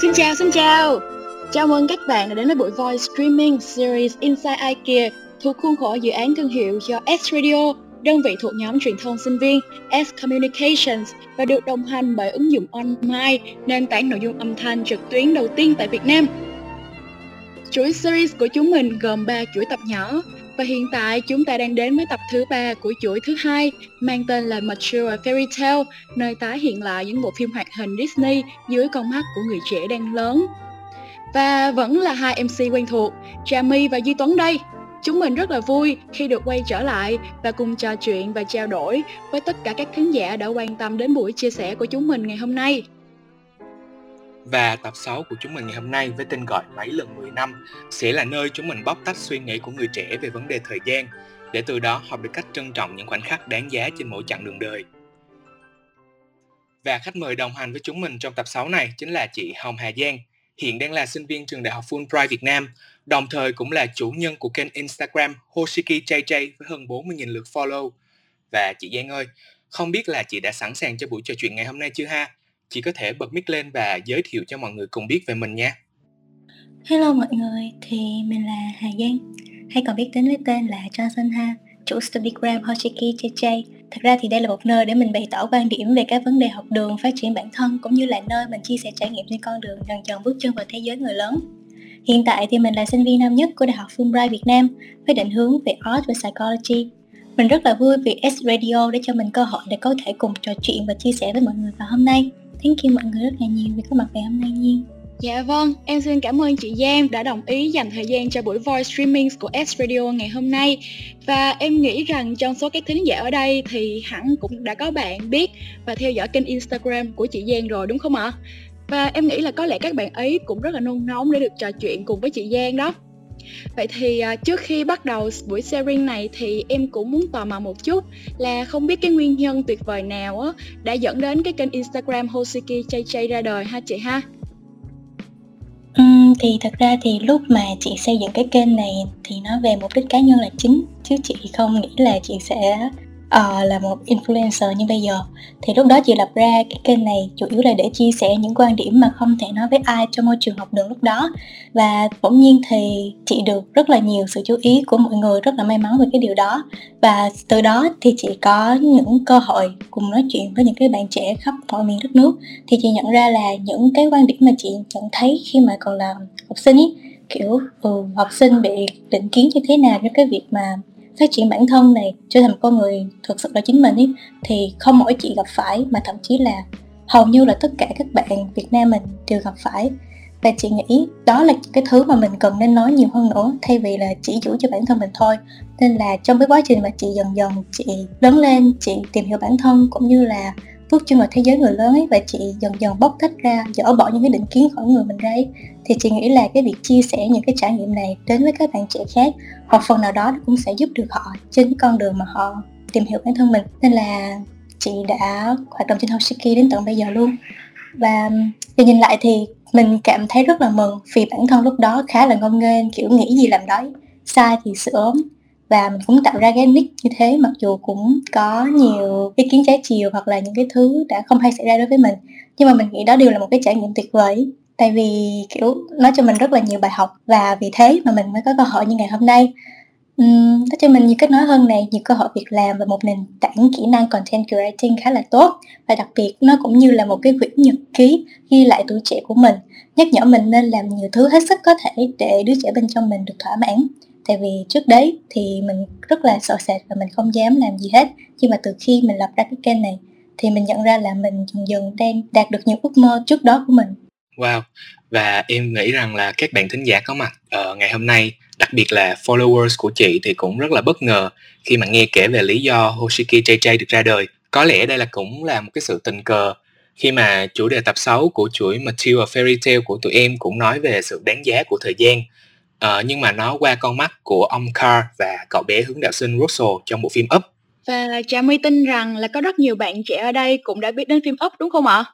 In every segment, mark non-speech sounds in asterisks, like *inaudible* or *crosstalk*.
Xin chào, xin chào. Chào mừng các bạn đã đến với buổi Voice Streaming Series Inside IKEA thuộc khuôn khổ dự án thương hiệu do S Radio, đơn vị thuộc nhóm truyền thông sinh viên S Communications và được đồng hành bởi ứng dụng online, nền tảng nội dung âm thanh trực tuyến đầu tiên tại Việt Nam. Chuỗi series của chúng mình gồm 3 chuỗi tập nhỏ và hiện tại chúng ta đang đến với tập thứ ba của chuỗi thứ hai mang tên là Mature Fairy Tale, nơi tái hiện lại những bộ phim hoạt hình Disney dưới con mắt của người trẻ đang lớn. Và vẫn là hai MC quen thuộc, Jamie và Duy Tuấn đây. Chúng mình rất là vui khi được quay trở lại và cùng trò chuyện và trao đổi với tất cả các khán giả đã quan tâm đến buổi chia sẻ của chúng mình ngày hôm nay. Và tập 6 của chúng mình ngày hôm nay với tên gọi Mấy lần 10 năm sẽ là nơi chúng mình bóc tách suy nghĩ của người trẻ về vấn đề thời gian để từ đó học được cách trân trọng những khoảnh khắc đáng giá trên mỗi chặng đường đời. Và khách mời đồng hành với chúng mình trong tập 6 này chính là chị Hồng Hà Giang, hiện đang là sinh viên trường đại học Fulbright Việt Nam, đồng thời cũng là chủ nhân của kênh Instagram Hoshiki JJ với hơn 40.000 lượt follow. Và chị Giang ơi, không biết là chị đã sẵn sàng cho buổi trò chuyện ngày hôm nay chưa ha? Chị có thể bật mic lên và giới thiệu cho mọi người cùng biết về mình nha. Hello mọi người, thì mình là Hà Giang, hay còn biết đến với tên là Johnson Ha, chủ Studygram Hoshiki JJ. Thật ra thì đây là một nơi để mình bày tỏ quan điểm về các vấn đề học đường, phát triển bản thân cũng như là nơi mình chia sẻ trải nghiệm trên con đường dần dần bước chân vào thế giới người lớn. Hiện tại thì mình là sinh viên năm nhất của Đại học Fulbright Việt Nam với định hướng về Art và Psychology. Mình rất là vui vì S Radio đã cho mình cơ hội để có thể cùng trò chuyện và chia sẻ với mọi người vào hôm nay. Thank you mọi người rất là nhiều vì có mặt ngày hôm nay Nhiên. Dạ vâng, em xin cảm ơn chị Giang đã đồng ý dành thời gian cho buổi voice streaming của S Radio ngày hôm nay. Và em nghĩ rằng trong số các thính giả ở đây thì hẳn cũng đã có bạn biết và theo dõi kênh Instagram của chị Giang rồi đúng không ạ? Và em nghĩ là có lẽ các bạn ấy cũng rất là nôn nóng để được trò chuyện cùng với chị Giang đó. Vậy thì à, trước khi bắt đầu buổi sharing này thì em cũng muốn tò mò một chút là không biết cái nguyên nhân tuyệt vời nào á đã dẫn đến cái kênh Instagram Hosiki JJ ra đời ha chị ha? Thì thật ra thì lúc mà chị xây dựng cái kênh này thì nó về mục đích cá nhân là chính chứ chị không nghĩ là chị sẽ uh, là một influencer như bây giờ. Thì lúc đó chị lập ra cái kênh này chủ yếu là để chia sẻ những quan điểm mà không thể nói với ai trong môi trường học đường lúc đó. Và bỗng nhiên thì chị được rất là nhiều sự chú ý của mọi người rất là may mắn về cái điều đó. Và từ đó thì chị có những cơ hội cùng nói chuyện với những cái bạn trẻ khắp mọi miền đất nước. Thì chị nhận ra là những cái quan điểm mà chị nhận thấy khi mà còn là học sinh ý kiểu ừ, học sinh bị định kiến như thế nào cho cái việc mà phát triển bản thân này, trở thành một con người thực sự là chính mình ý thì không mỗi chị gặp phải, mà thậm chí là hầu như là tất cả các bạn Việt Nam mình đều gặp phải. Và chị nghĩ đó là cái thứ mà mình cần nên nói nhiều hơn nữa, thay vì là chỉ chủ cho bản thân mình thôi. Nên là trong cái quá trình mà chị dần dần, chị lớn lên, chị tìm hiểu bản thân, cũng như là bước chân vào thế giới người lớn ấy, và chị dần dần bóc tách ra, dỡ bỏ những cái định kiến khỏi người mình ra ấy, thì chị nghĩ là cái việc chia sẻ những cái trải nghiệm này đến với các bạn trẻ khác, hoặc phần nào đó cũng sẽ giúp được họ trên con đường mà họ tìm hiểu bản thân mình. Nên là chị đã hoạt động trên Hoshiki đến tận bây giờ luôn. Và um, để nhìn lại thì mình cảm thấy rất là mừng vì bản thân lúc đó khá là ngông nghênh, kiểu, nghĩ gì làm đấy, sai thì sửa và mình cũng tạo ra cái nick như thế mặc dù cũng có nhiều ý kiến trái chiều hoặc là những cái thứ đã không hay xảy ra đối với mình. Nhưng mà mình nghĩ đó đều là một cái trải nghiệm tuyệt vời. Tại vì kiểu nói cho mình rất là nhiều bài học và vì thế mà mình mới có cơ hội như ngày hôm nay. Um, nó cho mình nhiều kết nối hơn này nhiều cơ hội việc làm và một nền tảng kỹ năng content creating khá là tốt. Và đặc biệt nó cũng như là một cái quyển nhật ký ghi lại tuổi trẻ của mình nhắc nhở mình nên làm nhiều thứ hết sức có thể để đứa trẻ bên trong mình được thỏa mãn tại vì trước đấy thì mình rất là sợ sệt và mình không dám làm gì hết. Nhưng mà từ khi mình lập ra cái kênh này thì mình nhận ra là mình dần dần đang đạt được những ước mơ trước đó của mình. Wow, và em nghĩ rằng là các bạn thính giả có mặt uh, ngày hôm nay, đặc biệt là followers của chị thì cũng rất là bất ngờ khi mà nghe kể về lý do Hoshiki JJ được ra đời. Có lẽ đây là cũng là một cái sự tình cờ khi mà chủ đề tập 6 của chuỗi material Fairy Tale của tụi em cũng nói về sự đáng giá của thời gian. Ờ, nhưng mà nó qua con mắt của ông Carr và cậu bé hướng đạo sinh Russell trong bộ phim Up. Và Trà My tin rằng là có rất nhiều bạn trẻ ở đây cũng đã biết đến phim Up đúng không ạ?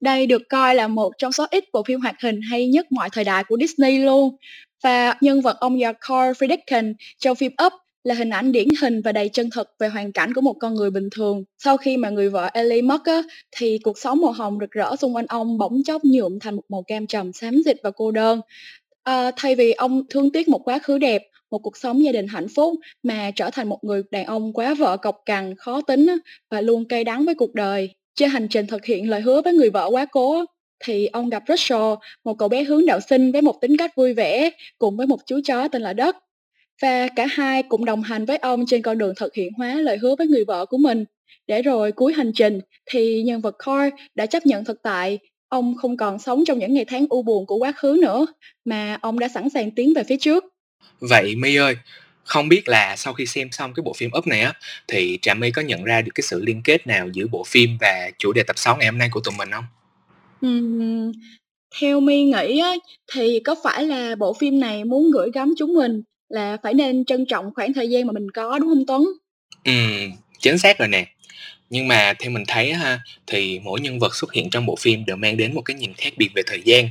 Đây được coi là một trong số ít bộ phim hoạt hình hay nhất mọi thời đại của Disney luôn. Và nhân vật ông già Carl Friedkin trong phim Up là hình ảnh điển hình và đầy chân thực về hoàn cảnh của một con người bình thường. Sau khi mà người vợ Ellie mất á, thì cuộc sống màu hồng rực rỡ xung quanh ông bỗng chốc nhuộm thành một màu cam trầm xám xịt và cô đơn. À, thay vì ông thương tiếc một quá khứ đẹp, một cuộc sống gia đình hạnh phúc mà trở thành một người đàn ông quá vợ cọc cằn, khó tính và luôn cay đắng với cuộc đời. Trên hành trình thực hiện lời hứa với người vợ quá cố, thì ông gặp Russell, một cậu bé hướng đạo sinh với một tính cách vui vẻ, cùng với một chú chó tên là Đất. Và cả hai cũng đồng hành với ông trên con đường thực hiện hóa lời hứa với người vợ của mình. Để rồi cuối hành trình thì nhân vật Carl đã chấp nhận thực tại, ông không còn sống trong những ngày tháng u buồn của quá khứ nữa, mà ông đã sẵn sàng tiến về phía trước. Vậy My ơi, không biết là sau khi xem xong cái bộ phim Up này á thì Trà My có nhận ra được cái sự liên kết nào giữa bộ phim và chủ đề tập 6 ngày hôm nay của tụi mình không? Ừm, theo My nghĩ á, thì có phải là bộ phim này muốn gửi gắm chúng mình là phải nên trân trọng khoảng thời gian mà mình có, đúng không Tuấn? Ừm, chính xác rồi nè. Nhưng mà theo mình thấy ha, thì mỗi nhân vật xuất hiện trong bộ phim đều mang đến một cái nhìn khác biệt về thời gian.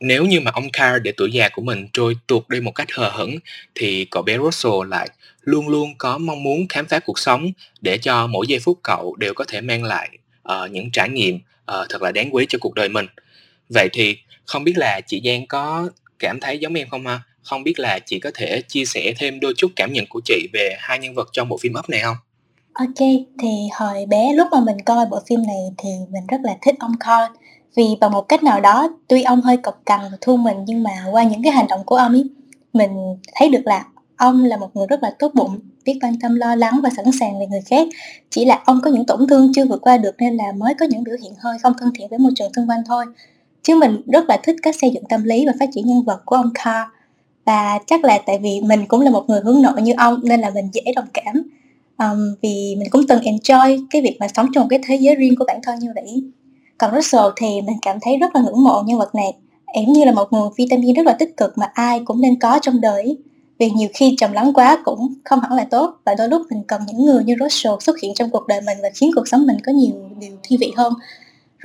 Nếu như mà ông Carl để tuổi già của mình trôi tuột đi một cách hờ hững thì cậu bé Russell lại luôn luôn có mong muốn khám phá cuộc sống để cho mỗi giây phút cậu đều có thể mang lại uh, những trải nghiệm uh, thật là đáng quý cho cuộc đời mình. Vậy thì không biết là chị Giang có cảm thấy giống em không ha? Không biết là chị có thể chia sẻ thêm đôi chút cảm nhận của chị về hai nhân vật trong bộ phim ấp này không? Ok, thì hồi bé lúc mà mình coi bộ phim này thì mình rất là thích ông Con. Vì bằng một cách nào đó tuy ông hơi cộc cằn và thu mình nhưng mà qua những cái hành động của ông ấy mình thấy được là ông là một người rất là tốt bụng biết quan tâm lo lắng và sẵn sàng về người khác. Chỉ là ông có những tổn thương chưa vượt qua được nên là mới có những biểu hiện hơi không thân thiện với môi trường xung quanh thôi. Chứ mình rất là thích cách xây dựng tâm lý và phát triển nhân vật của ông Carl và chắc là tại vì mình cũng là một người hướng nội như ông nên là mình dễ đồng cảm um, vì mình cũng từng enjoy cái việc mà sống trong một cái thế giới riêng của bản thân như vậy. Còn Russell thì mình cảm thấy rất là ngưỡng mộ nhân vật này. Em như là một nguồn vitamin rất là tích cực mà ai cũng nên có trong đời. Vì nhiều khi trầm lắng quá cũng không hẳn là tốt và đôi lúc mình cần những người như Russell xuất hiện trong cuộc đời mình và khiến cuộc sống mình có nhiều điều thi vị hơn.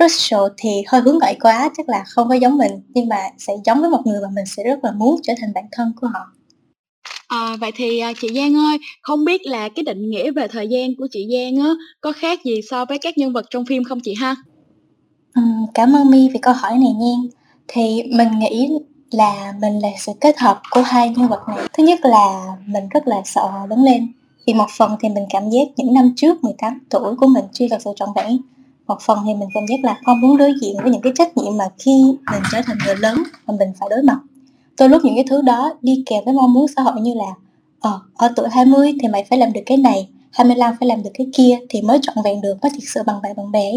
Russell thì hơi hướng ngoại quá chắc là không có giống mình nhưng mà sẽ giống với một người mà mình sẽ rất là muốn trở thành bản thân của họ. À, vậy thì à, chị Giang ơi, không biết là cái định nghĩa về thời gian của chị Giang á có khác gì so với các nhân vật trong phim không chị ha? Ừ, cảm ơn My vì câu hỏi này nha. Thì mình nghĩ là mình là sự kết hợp của hai nhân vật này. Thứ nhất là mình rất là sợ lớn lên. Vì một phần thì mình cảm giác những năm trước 18 tuổi của mình chưa thật sự trọn vẹn. Một phần thì mình cảm giác là không muốn đối diện với những cái trách nhiệm mà khi mình trở thành người lớn mà mình phải đối mặt. Đôi lúc những cái thứ đó đi kèm với mong muốn xã hội như là ờ, ở tuổi 20 thì mày phải làm được cái này, 25 phải làm được cái kia thì mới trọn vẹn được, mới thực sự bằng bạn bằng bè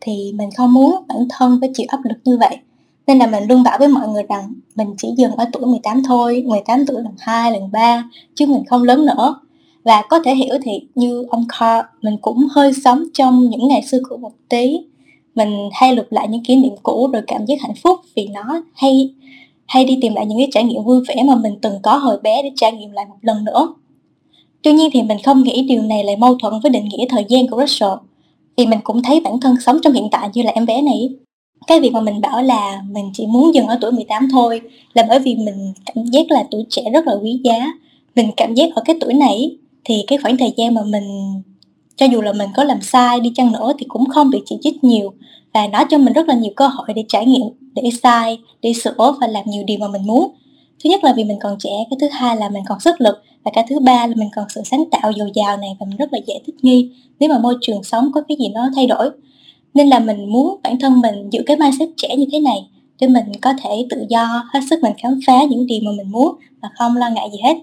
thì mình không muốn bản thân phải chịu áp lực như vậy. Nên là mình luôn bảo với mọi người rằng mình chỉ dừng ở tuổi 18 thôi 18 tuổi lần 2, lần 3 chứ mình không lớn nữa. Và có thể hiểu thì như ông Carl mình cũng hơi sống trong những ngày xưa cũ một tí. Mình hay lục lại những kỷ niệm cũ rồi cảm giác hạnh phúc vì nó hay hay đi tìm lại những cái trải nghiệm vui vẻ mà mình từng có hồi bé để trải nghiệm lại một lần nữa. Tuy nhiên thì mình không nghĩ điều này lại mâu thuẫn với định nghĩa thời gian của Russell, vì mình cũng thấy bản thân sống trong hiện tại như là em bé này. Cái việc mà mình bảo là mình chỉ muốn dừng ở tuổi 18 thôi là bởi vì mình cảm giác là tuổi trẻ rất là quý giá. Mình cảm giác ở cái tuổi này thì cái khoảng thời gian mà mình, cho dù là mình có làm sai đi chăng nữa thì cũng không bị chỉ trích nhiều và nó cho mình rất là nhiều cơ hội để trải nghiệm, để sai để sửa và làm nhiều điều mà mình muốn. Thứ nhất là vì mình còn trẻ, cái thứ hai là mình còn sức lực, và cái thứ ba là mình còn sự sáng tạo dồi dào này và mình rất là dễ thích nghi nếu mà môi trường sống có cái gì nó thay đổi. Nên là mình muốn bản thân mình giữ cái mindset trẻ như thế này để mình có thể tự do, hết sức mình khám phá những điều mà mình muốn và không lo ngại gì hết.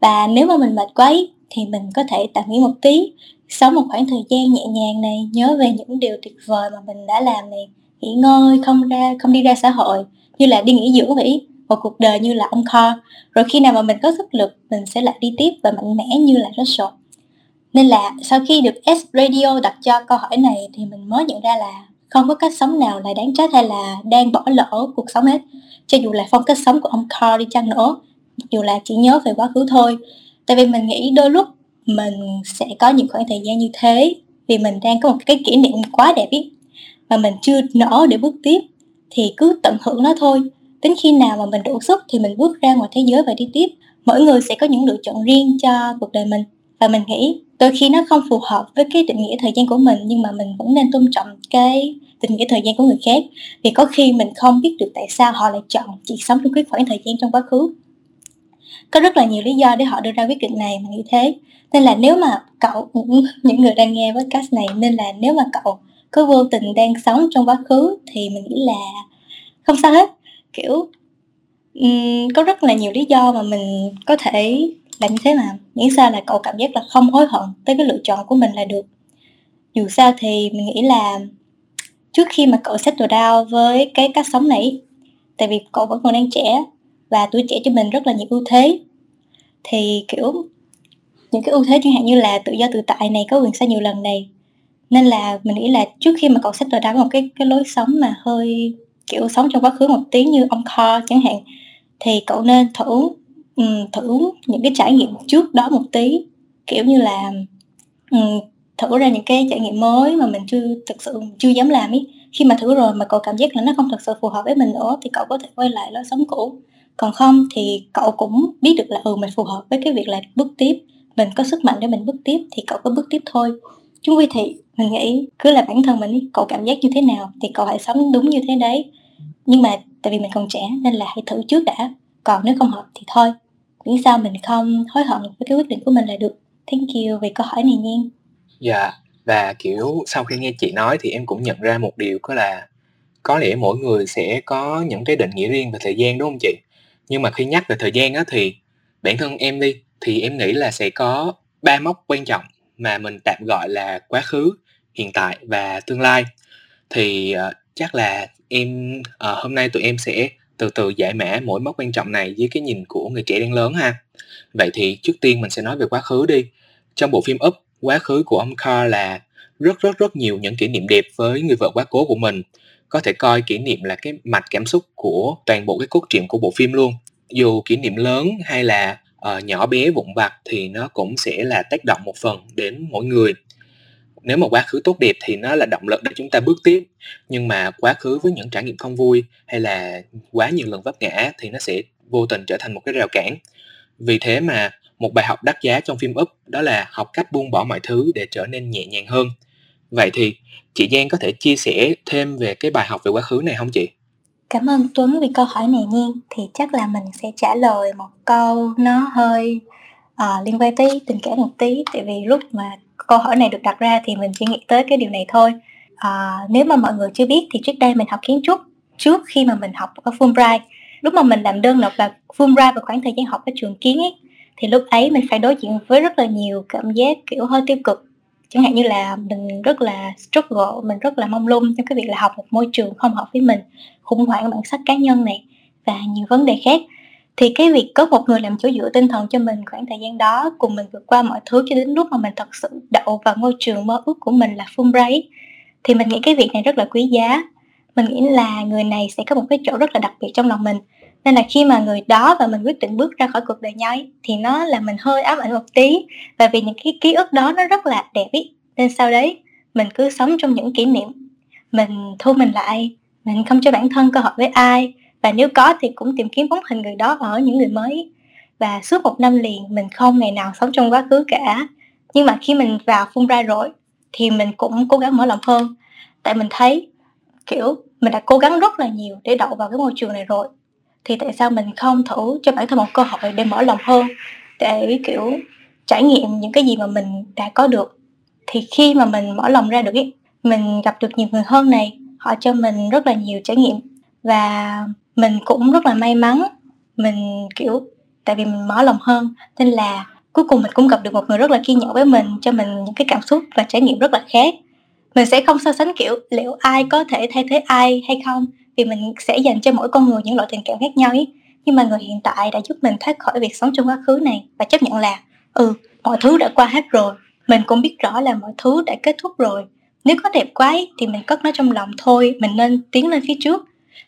Và nếu mà mình mệt quá thì mình có thể tạm nghỉ một tí sống một khoảng thời gian nhẹ nhàng này, nhớ về những điều tuyệt vời mà mình đã làm này. Nghỉ ngơi, không ra, không đi ra xã hội, như là đi nghỉ dưỡng vậy. Một cuộc đời như là ông kho. Rồi khi nào mà mình có sức lực, mình sẽ lại đi tiếp và mạnh mẽ như là Russell. Nên là sau khi được S Radio đặt cho câu hỏi này thì mình mới nhận ra là không có cách sống nào là đáng trách hay là đang bỏ lỡ cuộc sống hết. Cho dù là phong cách sống của ông Carl đi chăng nữa, dù là chỉ nhớ về quá khứ thôi. Tại vì mình nghĩ đôi lúc mình sẽ có những khoảng thời gian như thế. Vì mình đang có một cái kỷ niệm quá đẹp ý, mà mình chưa nở để bước tiếp, thì cứ tận hưởng nó thôi. Đến khi nào mà mình đủ sức thì mình bước ra ngoài thế giới và đi tiếp. Mỗi người sẽ có những lựa chọn riêng cho cuộc đời mình. Và mình nghĩ đôi khi nó không phù hợp với cái định nghĩa thời gian của mình, nhưng mà mình vẫn nên tôn trọng cái định nghĩa thời gian của người khác. Vì có khi mình không biết được tại sao họ lại chọn chỉ sống trong cái khoảng thời gian trong quá khứ có rất là nhiều lý do để họ đưa ra quyết định này mà nghĩ thế. Nên là nếu mà cậu những, những người đang nghe podcast này nên là nếu mà cậu có vô tình đang sống trong quá khứ thì mình nghĩ là không sao hết. Kiểu um, có rất là nhiều lý do mà mình có thể làm như thế mà. Miễn sao là cậu cảm giác là không hối hận tới cái lựa chọn của mình là được. Dù sao thì mình nghĩ là trước khi mà cậu settle down với cái cách sống này tại vì cậu vẫn còn đang trẻ và tuổi trẻ cho mình rất là nhiều ưu thế. Thì kiểu những cái ưu thế chẳng hạn như là tự do tự tại này có quyền sai nhiều lần này. Nên là mình nghĩ là trước khi mà cậu settle down một cái cái lối sống mà hơi kiểu sống trong quá khứ một tí như ông kho chẳng hạn thì cậu nên thử um, thử những cái trải nghiệm trước đó một tí. Kiểu như là um, thử ra những cái trải nghiệm mới mà mình chưa thực sự chưa dám làm ý. Khi mà thử rồi mà cậu cảm giác là nó không thật sự phù hợp với mình nữa thì cậu có thể quay lại lối sống cũ còn không thì cậu cũng biết được là ừ mình phù hợp với cái việc là bước tiếp, mình có sức mạnh để mình bước tiếp thì cậu có bước tiếp thôi. Chúng quy thì mình nghĩ cứ là bản thân mình cậu cảm giác như thế nào thì cậu hãy sống đúng như thế đấy. Nhưng mà tại vì mình còn trẻ nên là hãy thử trước đã, còn nếu không hợp thì thôi. Miễn sao mình không hối hận với cái quyết định của mình là được. Thank you vì câu hỏi này nha. Dạ và kiểu sau khi nghe chị nói thì em cũng nhận ra một điều, có là có lẽ mỗi người sẽ có những cái định nghĩa riêng về thời gian, đúng không chị? Nhưng mà khi nhắc về thời gian á thì bản thân em đi thì em nghĩ là sẽ có ba mốc quan trọng mà mình tạm gọi là quá khứ hiện tại và tương lai. Thì uh, chắc là em uh, hôm nay tụi em sẽ từ từ giải mã mỗi mốc quan trọng này dưới cái nhìn của người trẻ đang lớn ha. Vậy thì trước tiên mình sẽ nói về quá khứ đi. Trong bộ phim Up quá khứ của ông Carl là rất rất rất nhiều những kỷ niệm đẹp với người vợ quá cố của mình có thể coi kỷ niệm là cái mạch cảm xúc của toàn bộ cái cốt truyện của bộ phim luôn. Dù kỷ niệm lớn hay là uh, nhỏ bé vụn vặt thì nó cũng sẽ là tác động một phần đến mỗi người. Nếu mà quá khứ tốt đẹp thì nó là động lực để chúng ta bước tiếp. Nhưng mà quá khứ với những trải nghiệm không vui hay là quá nhiều lần vấp ngã thì nó sẽ vô tình trở thành một cái rào cản. Vì thế mà một bài học đắt giá trong phim Up đó là học cách buông bỏ mọi thứ để trở nên nhẹ nhàng hơn. Vậy thì chị Giang có thể chia sẻ thêm về cái bài học về quá khứ này không chị Cảm ơn Tuấn vì câu hỏi này nha. Thì chắc là mình sẽ trả lời một câu nó hơi uh, liên quan tới tình cảm một tí tại vì lúc mà câu hỏi này được đặt ra thì mình chỉ nghĩ tới cái điều này thôi. Uh, nếu mà mọi người chưa biết thì trước đây mình học kiến trúc trước khi mà mình học ở Fulbright. Lúc mà mình làm đơn nộp vào Fulbright vào khoảng thời gian học ở trường kiến ấy thì lúc ấy mình phải đối diện với rất là nhiều cảm giác kiểu hơi tiêu cực chẳng hạn như là mình rất là struggle, mình rất là mong lung trong cái việc là học một môi trường không hợp với mình, khủng hoảng bản sắc cá nhân này và nhiều vấn đề khác. Thì cái việc có một người làm chỗ dựa tinh thần cho mình khoảng thời gian đó, cùng mình vượt qua mọi thứ cho đến lúc mà mình thật sự đậu vào ngôi trường mơ ước của mình là Fulbright thì mình nghĩ cái việc này rất là quý giá. Mình nghĩ là người này sẽ có một cái chỗ rất là đặc biệt trong lòng mình nên là khi mà người đó và mình quyết định bước ra khỏi cuộc đời nhau ấy, thì nó là mình hơi ám ảnh một tí. Và vì những cái ký ức đó nó rất là đẹp ý nên sau đấy mình cứ sống trong những kỷ niệm. Mình thu mình lại mình không cho bản thân cơ hội với ai và nếu có thì cũng tìm kiếm bóng hình người đó ở những người mới. Và suốt một năm liền mình không ngày nào sống trong quá khứ cả. Nhưng mà khi mình vào phun ra rồi thì mình cũng cố gắng mở lòng hơn. Tại mình thấy kiểu mình đã cố gắng rất là nhiều để đậu vào cái môi trường này rồi thì tại sao mình không thử cho bản thân một cơ hội để mở lòng hơn? Để kiểu trải nghiệm những cái gì mà mình đã có được. Thì khi mà mình mở lòng ra được ý, mình gặp được nhiều người hơn này họ cho mình rất là nhiều trải nghiệm. Và mình cũng rất là may mắn mình kiểu tại vì mình mở lòng hơn nên là cuối cùng mình cũng gặp được một người rất là kiên nhẫn với mình cho mình những cái cảm xúc và trải nghiệm rất là khác. Mình sẽ không so sánh kiểu liệu ai có thể thay thế ai hay không vì mình sẽ dành cho mỗi con người những loại tình cảm khác nhau ấy. Nhưng mà người hiện tại đã giúp mình thoát khỏi việc sống trong quá khứ này và chấp nhận là ừ mọi thứ đã qua hết rồi mình cũng biết rõ là mọi thứ đã kết thúc rồi. Nếu có đẹp quá ấy, thì mình cất nó trong lòng thôi mình nên tiến lên phía trước.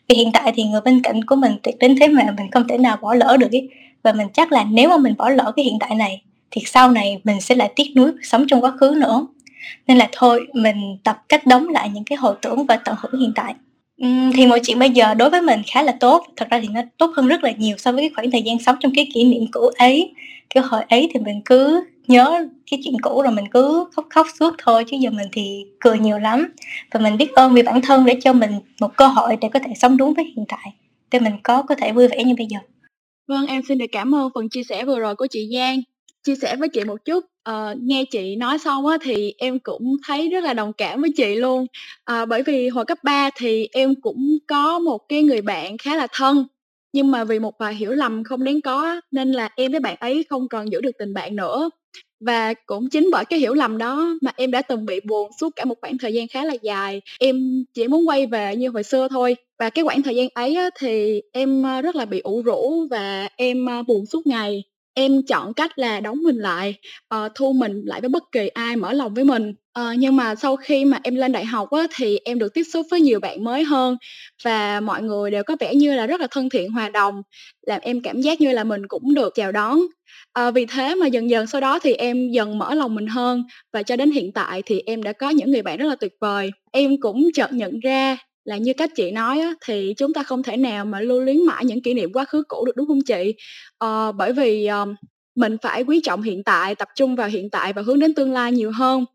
Vì hiện tại thì người bên cạnh của mình tuyệt đến thế mà mình không thể nào bỏ lỡ được ấy. Và mình chắc là nếu mà mình bỏ lỡ cái hiện tại này thì sau này mình sẽ lại tiếc nuối sống trong quá khứ nữa. Nên là thôi mình tập cách đóng lại những cái hồi tưởng và tận hưởng hiện tại. Ừm, thì mọi chuyện bây giờ đối với mình khá là tốt, thật ra thì nó tốt hơn rất là nhiều so với cái khoảng thời gian sống trong cái kỷ niệm cũ ấy. Kiểu hồi ấy thì mình cứ nhớ cái chuyện cũ rồi mình cứ khóc khóc suốt thôi, chứ giờ mình thì cười nhiều lắm. Và mình biết ơn vì bản thân để cho mình một cơ hội để có thể sống đúng với hiện tại, để mình có có thể vui vẻ như bây giờ. Vâng, em xin được cảm ơn phần chia sẻ vừa rồi của chị Giang. Chia sẻ với chị một chút, uh, nghe chị nói xong á thì em cũng thấy rất là đồng cảm với chị luôn. uh, bởi vì hồi cấp 3 thì em cũng có một cái người bạn khá là thân, nhưng mà vì một vài hiểu lầm không đáng có nên là em với bạn ấy không còn giữ được tình bạn nữa. Và cũng chính bởi cái hiểu lầm đó mà em đã từng bị buồn suốt cả một khoảng thời gian khá là dài. Em chỉ muốn quay về như hồi xưa thôi. Và cái khoảng thời gian ấy á, thì em ờ, rất là bị ủ rũ và em buồn suốt ngày. Em chọn cách là đóng mình lại, uh, thu mình lại với bất kỳ ai mở lòng với mình. uh, nhưng mà sau khi mà em lên đại học á, thì em được tiếp xúc với nhiều bạn mới hơn và mọi người đều có vẻ như là rất là thân thiện, hòa đồng, làm em cảm giác như là mình cũng được chào đón. uh, vì thế mà dần dần sau đó thì em dần mở lòng mình hơn và cho đến hiện tại thì em đã có những người bạn rất là tuyệt vời. Em cũng chợt nhận ra là như các chị nói á, thì chúng ta không thể nào mà lưu luyến mãi những kỷ niệm quá khứ cũ được, đúng không chị? à, bởi vì, ờm, mình phải quý trọng hiện tại, tập trung vào hiện tại và hướng đến tương lai nhiều hơn.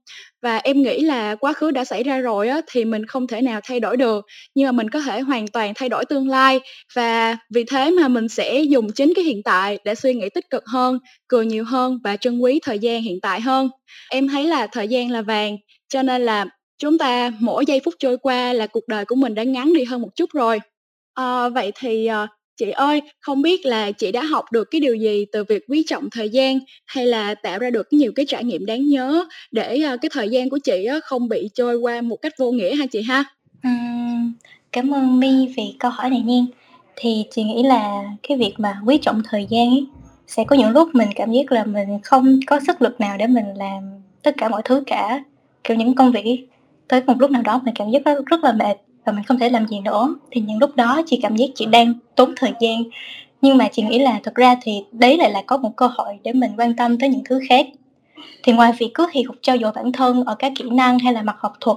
Và em nghĩ là quá khứ đã xảy ra rồi á, thì mình không thể nào thay đổi được, nhưng mà mình có thể hoàn toàn thay đổi tương lai. Và vì thế mà mình sẽ dùng chính cái hiện tại để suy nghĩ tích cực hơn, cười nhiều hơn và trân quý thời gian hiện tại hơn. Em thấy là thời gian là vàng, cho nên là chúng ta mỗi giây phút trôi qua là cuộc đời của mình đã ngắn đi hơn một chút rồi. à, vậy thì, ờ, chị ơi, không biết là chị đã học được cái điều gì từ việc quý trọng thời gian hay là tạo ra được nhiều cái trải nghiệm đáng nhớ để, a, cái thời gian của chị á không bị trôi qua một cách vô nghĩa ha chị ha? Ừm, cảm ơn My vì câu hỏi này nha. Thì chị nghĩ là cái việc mà quý trọng thời gian ấy, sẽ có những lúc mình cảm giác là mình không có sức lực nào để mình làm tất cả mọi thứ cả, kiểu, những công việc ấy. Tới một lúc nào đó mình cảm giác rất rất là mệt và mình không thể làm gì nữa, thì những lúc đó chị cảm giác chị đang tốn thời gian. Nhưng mà chị nghĩ là thực ra thì đấy lại là có một cơ hội để mình quan tâm tới những thứ khác. Thì ngoài việc cứ hì hục trau dồi bản thân ở các kỹ năng hay là mặt học thuật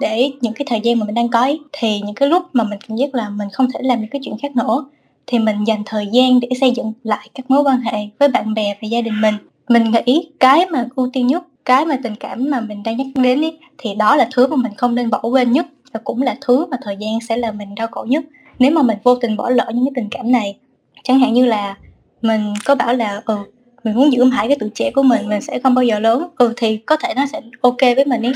để những cái thời gian mà mình đang có ấy, thì những cái lúc mà mình cảm giác là mình không thể làm những cái chuyện khác nữa, thì mình dành thời gian để xây dựng lại các mối quan hệ với bạn bè và gia đình mình. Mình nghĩ cái mà ưu tiên nhất, cái mà tình cảm mà mình đang nhắc đến ấy, thì đó là thứ mà mình không nên bỏ quên nhất và cũng là thứ mà thời gian sẽ làm mình đau khổ nhất. Nếu mà mình vô tình bỏ lỡ những cái tình cảm này, chẳng hạn như là mình có bảo là, ừ, mình muốn giữ mãi cái tuổi trẻ của mình, mình sẽ không bao giờ lớn, ừ, thì có thể nó sẽ ok với mình ấy.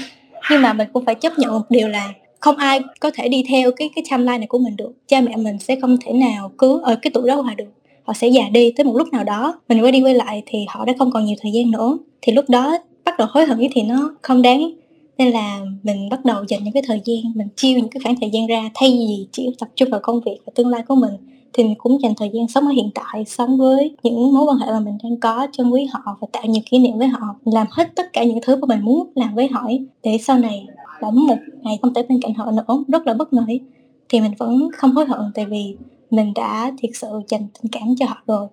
Nhưng mà mình cũng phải chấp nhận một điều là không ai có thể đi theo cái cái timeline này của mình được. Cha mẹ mình sẽ không thể nào cứ ở cái tuổi đó hoài được. Họ sẽ già đi tới một lúc nào đó, mình quay đi quay lại thì họ đã không còn nhiều thời gian nữa. Thì lúc đó bắt đầu hối hận thì nó không đáng. Nên là mình bắt đầu dành những cái thời gian, mình chia những cái khoảng thời gian ra thay vì chỉ tập trung vào công việc và tương lai của mình thì mình cũng dành thời gian sống ở hiện tại, sống với những mối quan hệ mà mình đang có, trân quý họ và tạo nhiều kỷ niệm với họ, làm hết tất cả những thứ mà mình muốn làm với họ để sau này bỗng một ngày không thể bên cạnh họ nữa, rất là bất ngờ thì mình vẫn không hối hận tại vì mình đã thiệt sự dành tình cảm cho họ rồi.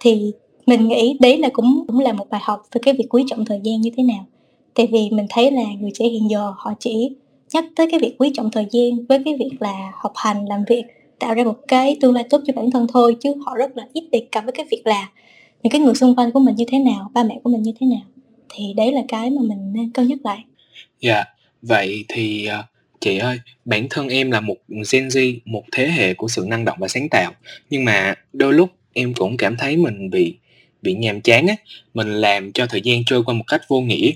Thì mình nghĩ đấy là cũng cũng là một bài học về cái việc quý trọng thời gian như thế nào. Tại vì mình thấy là người trẻ hiện giờ họ chỉ nhắc tới cái việc quý trọng thời gian với cái việc là học hành, làm việc tạo ra một cái tương lai tốt cho bản thân thôi chứ họ rất là ít đề cập với cái việc là những cái người xung quanh của mình như thế nào ba mẹ của mình như thế nào thì đấy là cái mà mình nên cân nhắc lại dạ yeah. vậy thì ờ, chị ơi bản thân em là một Gen Z một thế hệ của sự năng động và sáng tạo nhưng mà đôi lúc em cũng cảm thấy mình bị bị nhàm chán á mình làm cho thời gian trôi qua một cách vô nghĩa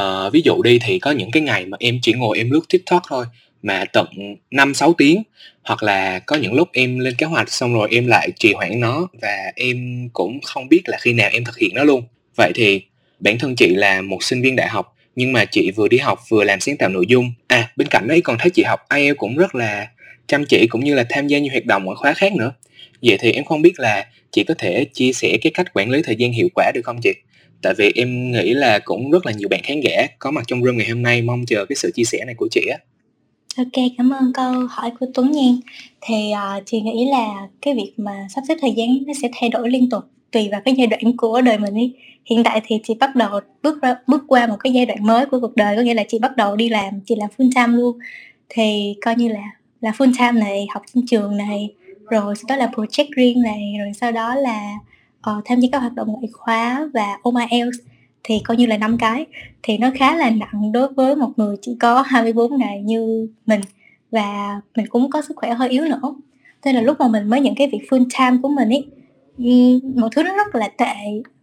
uh, ví dụ đi thì có những cái ngày mà em chỉ ngồi em lướt tiktok thôi mà tận 5 6 tiếng hoặc là có những lúc em lên kế hoạch xong rồi em lại trì hoãn nó và em cũng không biết là khi nào em thực hiện nó luôn. Vậy thì bản thân chị là một sinh viên đại học nhưng mà chị vừa đi học vừa làm sáng tạo nội dung. À bên cạnh đấy còn thấy chị học IELTS cũng rất là chăm chỉ cũng như là tham gia nhiều hoạt động ở khóa khác nữa. Vậy thì em không biết là chị có thể chia sẻ cái cách quản lý thời gian hiệu quả được không chị? Tại vì em nghĩ là cũng rất là nhiều bạn khán giả có mặt trong room ngày hôm nay mong chờ cái sự chia sẻ này của chị á. OK, cảm ơn câu hỏi của Tuấn Nhan. Thì, uh, chị nghĩ là cái việc mà sắp xếp thời gian nó sẽ thay đổi liên tục tùy vào cái giai đoạn của đời mình đi. Hiện tại thì chị bắt đầu bước ra bước qua một cái giai đoạn mới của cuộc đời, có nghĩa là chị bắt đầu đi làm, chị làm full time luôn. Thì coi như là là full time này học trên trường này rồi sau đó là project riêng này rồi sau đó là uh, tham gia các hoạt động ngoại khóa và OMIELTS thì coi như là năm cái. Thì nó khá là nặng đối với một người chỉ có 24 ngày như mình. Và mình cũng có sức khỏe hơi yếu nữa. Nên là lúc mà mình mới nhận cái việc full time của mình ấy một thứ nó rất là tệ.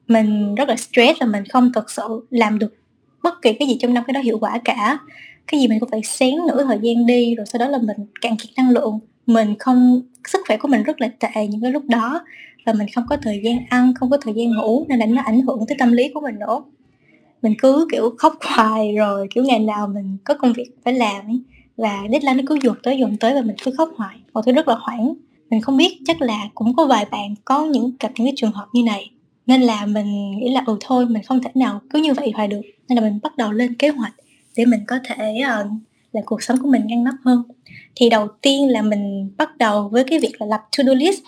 Mình rất là stress và mình không thực sự làm được bất kỳ cái gì trong năm cái đó hiệu quả cả. Cái gì mình cũng phải xén nửa thời gian đi rồi sau đó là mình cạn kiệt năng lượng mình không sức khỏe của mình rất là tệ những cái lúc đó và mình không có thời gian ăn không có thời gian ngủ nên là nó ảnh hưởng tới tâm lý của mình nữa. Mình cứ kiểu khóc *laughs* hoài rồi kiểu ngày nào mình có công việc phải làm ấy và deadline nó cứ dồn tới dồn tới và mình cứ khóc hoài. Một thứ rất là hoảng. Mình không biết chắc là cũng có vài bạn có những gặp những cái trường hợp như này nên là mình nghĩ là ừ thôi mình không thể nào cứ như vậy hoài được. Nên là mình bắt đầu lên kế hoạch để mình có thể uh, làm cuộc sống của mình ngăn nắp hơn thì đầu tiên là mình bắt đầu với cái việc là lập to do list.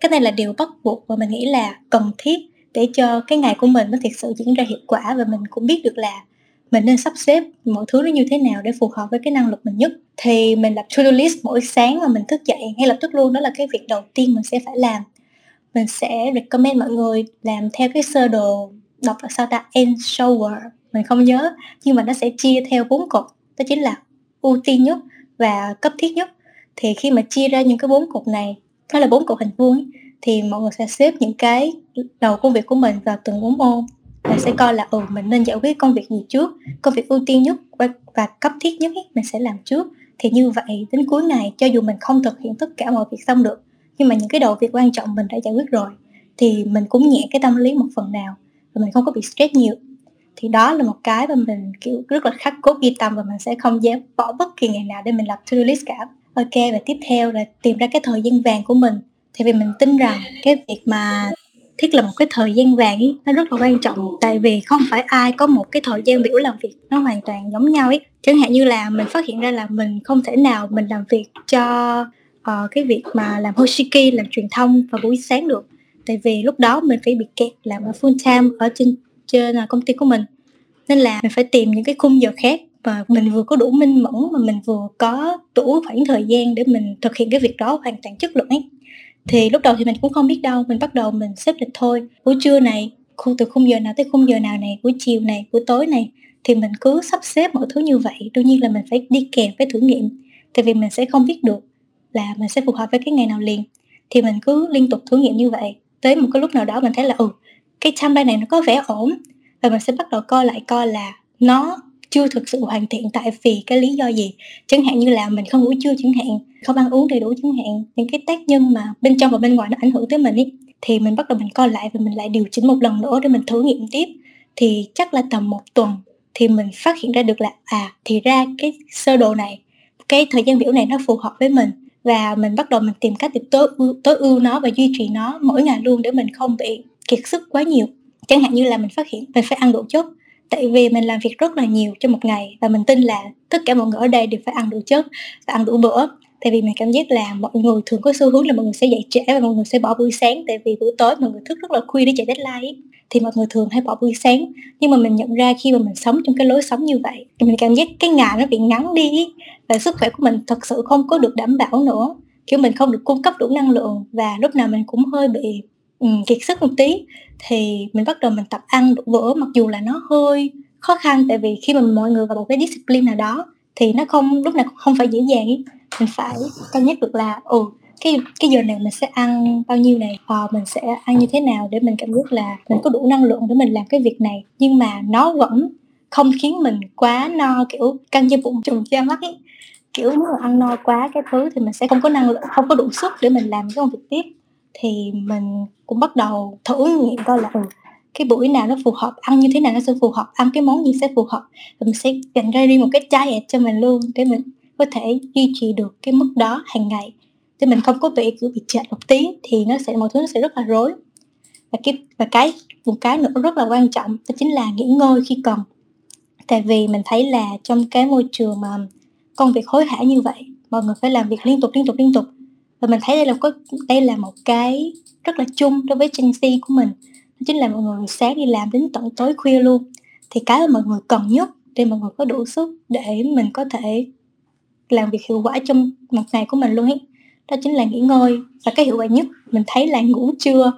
Cái này là điều bắt buộc và mình nghĩ là cần thiết để cho cái ngày của mình nó thực sự diễn ra hiệu quả và mình cũng biết được là mình nên sắp xếp mọi thứ nó như thế nào để phù hợp với cái năng lực mình nhất. Thì mình lập to-do list mỗi sáng mà mình thức dậy ngay lập tức luôn. Đó là cái việc đầu tiên mình sẽ phải làm. Mình sẽ recommend mọi người làm theo cái sơ đồ đọc là sao ta? End shower. Mình không nhớ, nhưng mà nó sẽ chia theo bốn cột. Đó chính là ưu tiên nhất và cấp thiết nhất. Thì khi mà chia ra những cái bốn cột này nó là bốn cột hình vuông thì mọi người sẽ xếp những cái đầu công việc của mình vào từng bốn ô và sẽ coi là ừ mình nên giải quyết công việc gì trước công việc ưu tiên nhất và cấp thiết nhất ấy, mình sẽ làm trước. Thì như vậy đến cuối ngày cho dù mình không thực hiện tất cả mọi việc xong được nhưng mà những cái đầu việc quan trọng mình đã giải quyết rồi thì mình cũng nhẹ cái tâm lý một phần nào và mình không có bị stress nhiều thì đó là một cái mà mình kiểu rất là khắc cốt ghi tâm và mình sẽ không dám bỏ bất kỳ ngày nào để mình lập to-do list cả. Ok và tiếp theo là tìm ra cái thời gian vàng của mình. Thì vì mình tin rằng cái việc mà thiết lập một cái thời gian vàng ấy nó rất là quan trọng. Tại vì không phải ai có một cái thời gian biểu làm việc nó hoàn toàn giống nhau ấy chẳng hạn như là mình phát hiện ra là mình không thể nào mình làm việc cho uh, cái việc mà làm hoshiki làm truyền thông vào buổi sáng được. Tại vì lúc đó mình phải bị kẹt làm ở full time ở trên trên à, công ty của mình. Nên là mình phải tìm những cái khung giờ khác và mình vừa có đủ minh mẫn mà mình vừa có đủ khoảng thời gian để mình thực hiện cái việc đó hoàn toàn chất lượng ấy. Thì lúc đầu thì mình cũng không biết đâu, mình bắt đầu mình xếp lịch thôi. Buổi trưa này, khu, từ khung giờ nào tới khung giờ nào này, buổi chiều này, buổi tối này, thì mình cứ sắp xếp mọi thứ như vậy. Đương nhiên là mình phải đi kèm với thử nghiệm, tại vì mình sẽ không biết được là mình sẽ phù hợp với cái ngày nào liền. Thì mình cứ liên tục thử nghiệm như vậy. Tới một cái lúc nào đó mình thấy là ừ cái timeline này nó có vẻ ổn. Và mình sẽ bắt đầu coi lại coi là nó chưa thực sự hoàn thiện tại vì cái lý do gì. Chẳng hạn như là mình không ngủ trưa chẳng hạn không ăn uống đầy đủ chẳng hạn những cái tác nhân mà bên trong và bên ngoài nó ảnh hưởng tới mình ý thì mình bắt đầu mình coi lại và mình lại điều chỉnh một lần nữa để mình thử nghiệm tiếp. Thì chắc là tầm một tuần thì mình phát hiện ra được là à thì ra cái sơ đồ này cái thời gian biểu này nó phù hợp với mình. Và mình bắt đầu mình tìm cách để tối ưu, tối ưu nó và duy trì nó mỗi ngày luôn để mình không bị kiệt sức quá nhiều. Chẳng hạn như là mình phát hiện mình phải ăn đủ chất, tại vì mình làm việc rất là nhiều trong một ngày và mình tin là tất cả mọi người ở đây đều phải ăn đủ chất và ăn đủ bữa. Tại vì mình cảm giác là mọi người thường có xu hướng là mọi người sẽ dậy trễ và mọi người sẽ bỏ buổi sáng, tại vì buổi tối mọi người thức rất là khuya để chạy deadline. Thì mọi người thường hay bỏ buổi sáng, nhưng mà mình nhận ra khi mà mình sống trong cái lối sống như vậy, thì mình cảm giác cái ngày nó bị ngắn đi và sức khỏe của mình thật sự không có được đảm bảo nữa. Kiểu mình không được cung cấp đủ năng lượng và lúc nào mình cũng hơi bị um, kiệt sức một tí. Thì mình bắt đầu mình tập ăn đủ bữa mặc dù là nó hơi khó khăn tại vì khi mà mọi người vào một cái discipline nào đó thì nó không lúc nào cũng không phải dễ dàng ý mình phải cân nhắc được là ừ cái cái giờ này mình sẽ ăn bao nhiêu này à, mình sẽ ăn như thế nào để mình cảm giác là mình có đủ năng lượng để mình làm cái việc này. Nhưng mà nó vẫn không khiến mình quá no kiểu căng da bụng trùng da mắt ấy. Kiểu nếu mà ăn no quá cái thứ thì mình sẽ không có năng lượng không có đủ sức để mình làm cái công việc tiếp. Thì mình cũng bắt đầu thử nghiệm coi là ừ, cái buổi nào nó phù hợp ăn như thế nào nó sẽ phù hợp, ăn cái món gì sẽ phù hợp. Và mình sẽ dành ra riêng một cái diet cho mình luôn để mình có thể duy trì được cái mức đó hàng ngày. Để mình không có bị cứ bị chệch một tí thì nó sẽ, mọi thứ nó sẽ rất là rối. Và cái và cái, một cái nữa rất là quan trọng đó chính là nghỉ ngơi khi cần. Tại vì mình thấy là trong cái môi trường mà công việc hối hả như vậy, mọi người phải làm việc liên tục liên tục liên tục và mình thấy đây là có đây là một cái rất là chung đối với Gen Z của mình. Đó chính là mọi người sáng đi làm đến tận tối khuya luôn. Thì cái mà mọi người cần nhất để mọi người có đủ sức để mình có thể làm việc hiệu quả trong một ngày của mình luôn ấy đó chính là nghỉ ngơi. Và cái hiệu quả nhất mình thấy là ngủ trưa.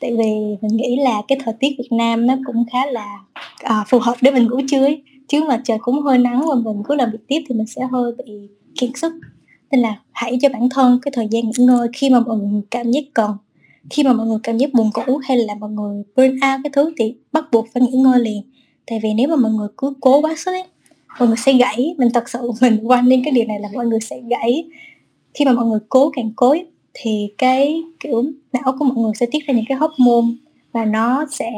Tại vì mình nghĩ là cái thời tiết Việt Nam nó cũng khá là à, phù hợp để mình ngủ trưa ấy. chứ mà trời cũng hơi nắng và mình cứ làm việc tiếp thì mình sẽ hơi bị kiệt sức nên là hãy cho bản thân cái thời gian nghỉ ngơi khi mà mọi người cảm giác cần, khi mà mọi người cảm giác buồn ngủ hay là mọi người burn out cái thứ thì bắt buộc phải nghỉ ngơi liền. Tại vì nếu mà mọi người cứ cố quá sức ấy, mọi người sẽ gãy. Mình thật sự *laughs* mình quan lên cái điều này là mọi người sẽ gãy. Khi mà mọi người cố càng cố thì cái kiểu não của mọi người sẽ tiết ra những cái hóc môn và nó sẽ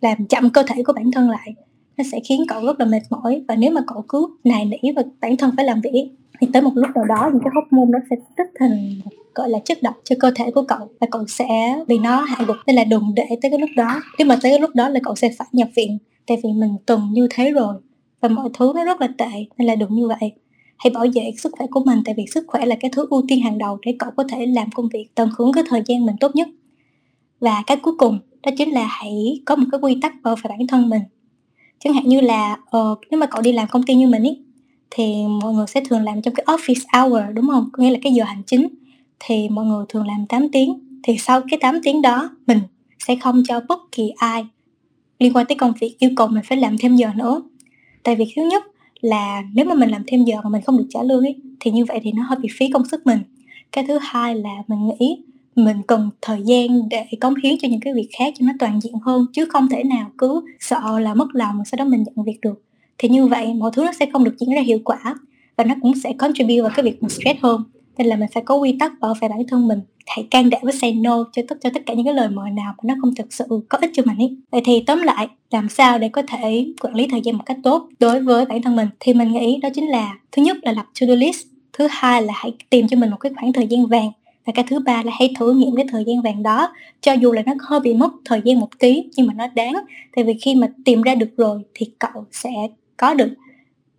làm chậm cơ thể của bản thân lại. Nó sẽ khiến cậu rất là mệt mỏi và nếu mà cậu cứ nài nỉ và bản thân phải làm việc thì tới một lúc nào đó những cái hóc môn nó sẽ tích thành gọi là chất độc cho cơ thể của cậu và cậu sẽ bị nó hạ gục. Nên là đừng để tới cái lúc đó. Nếu mà tới cái lúc đó là cậu sẽ phải nhập viện tại vì mình từng như thế rồi và mọi thứ nó rất là tệ nên là đừng như vậy. Hãy bảo vệ sức khỏe của mình tại vì sức khỏe là cái thứ ưu tiên hàng đầu để cậu có thể làm công việc tận hưởng cái thời gian mình tốt nhất. Và cái cuối cùng đó chính là hãy có một cái quy tắc bảo vệ bản thân mình. Chẳng hạn như là uh, nếu mà cậu đi làm công ty như mình ý thì mọi người sẽ thường làm trong cái office hour, đúng không? Có nghĩa là cái giờ hành chính. Thì mọi người thường làm 8 tiếng. Thì sau cái 8 tiếng đó, mình sẽ không cho bất kỳ ai liên quan tới công việc, yêu cầu mình phải làm thêm giờ nữa. Tại vì thứ nhất là nếu mà mình làm thêm giờ mà mình không được trả lương ấy, thì như vậy thì nó hơi bị phí công sức mình. Cái thứ hai là mình nghĩ mình cần thời gian để cống hiến cho những cái việc khác cho nó toàn diện hơn, chứ không thể nào cứ sợ là mất lòng, sau đó mình nhận việc được thì như vậy, mọi thứ nó sẽ không được diễn ra hiệu quả và nó cũng sẽ contribute vào cái việc mình stress hơn. Nên là mình phải có quy tắc bảo vệ bản thân mình, hãy can đảm với say no cho tất cho tất cả những cái lời mời nào mà nó không thực sự có ích cho mình ấy. Vậy thì tóm lại, làm sao để có thể quản lý thời gian một cách tốt đối với bản thân mình? Thì mình nghĩ đó chính là, thứ nhất là lập to do list, thứ hai là hãy tìm cho mình một cái khoảng thời gian vàng, và cái thứ ba là hãy thử nghiệm cái thời gian vàng đó. Cho dù là nó hơi bị mất thời gian một tí, nhưng mà nó đáng. Tại vì khi mà tìm ra được rồi thì cậu sẽ có được